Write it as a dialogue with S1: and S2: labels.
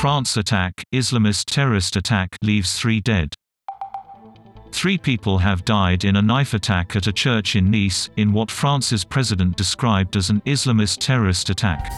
S1: France attack, Islamist terrorist attack leaves three dead. Three people have died in a knife attack at a church in Nice, in what France's president described as an Islamist terrorist attack.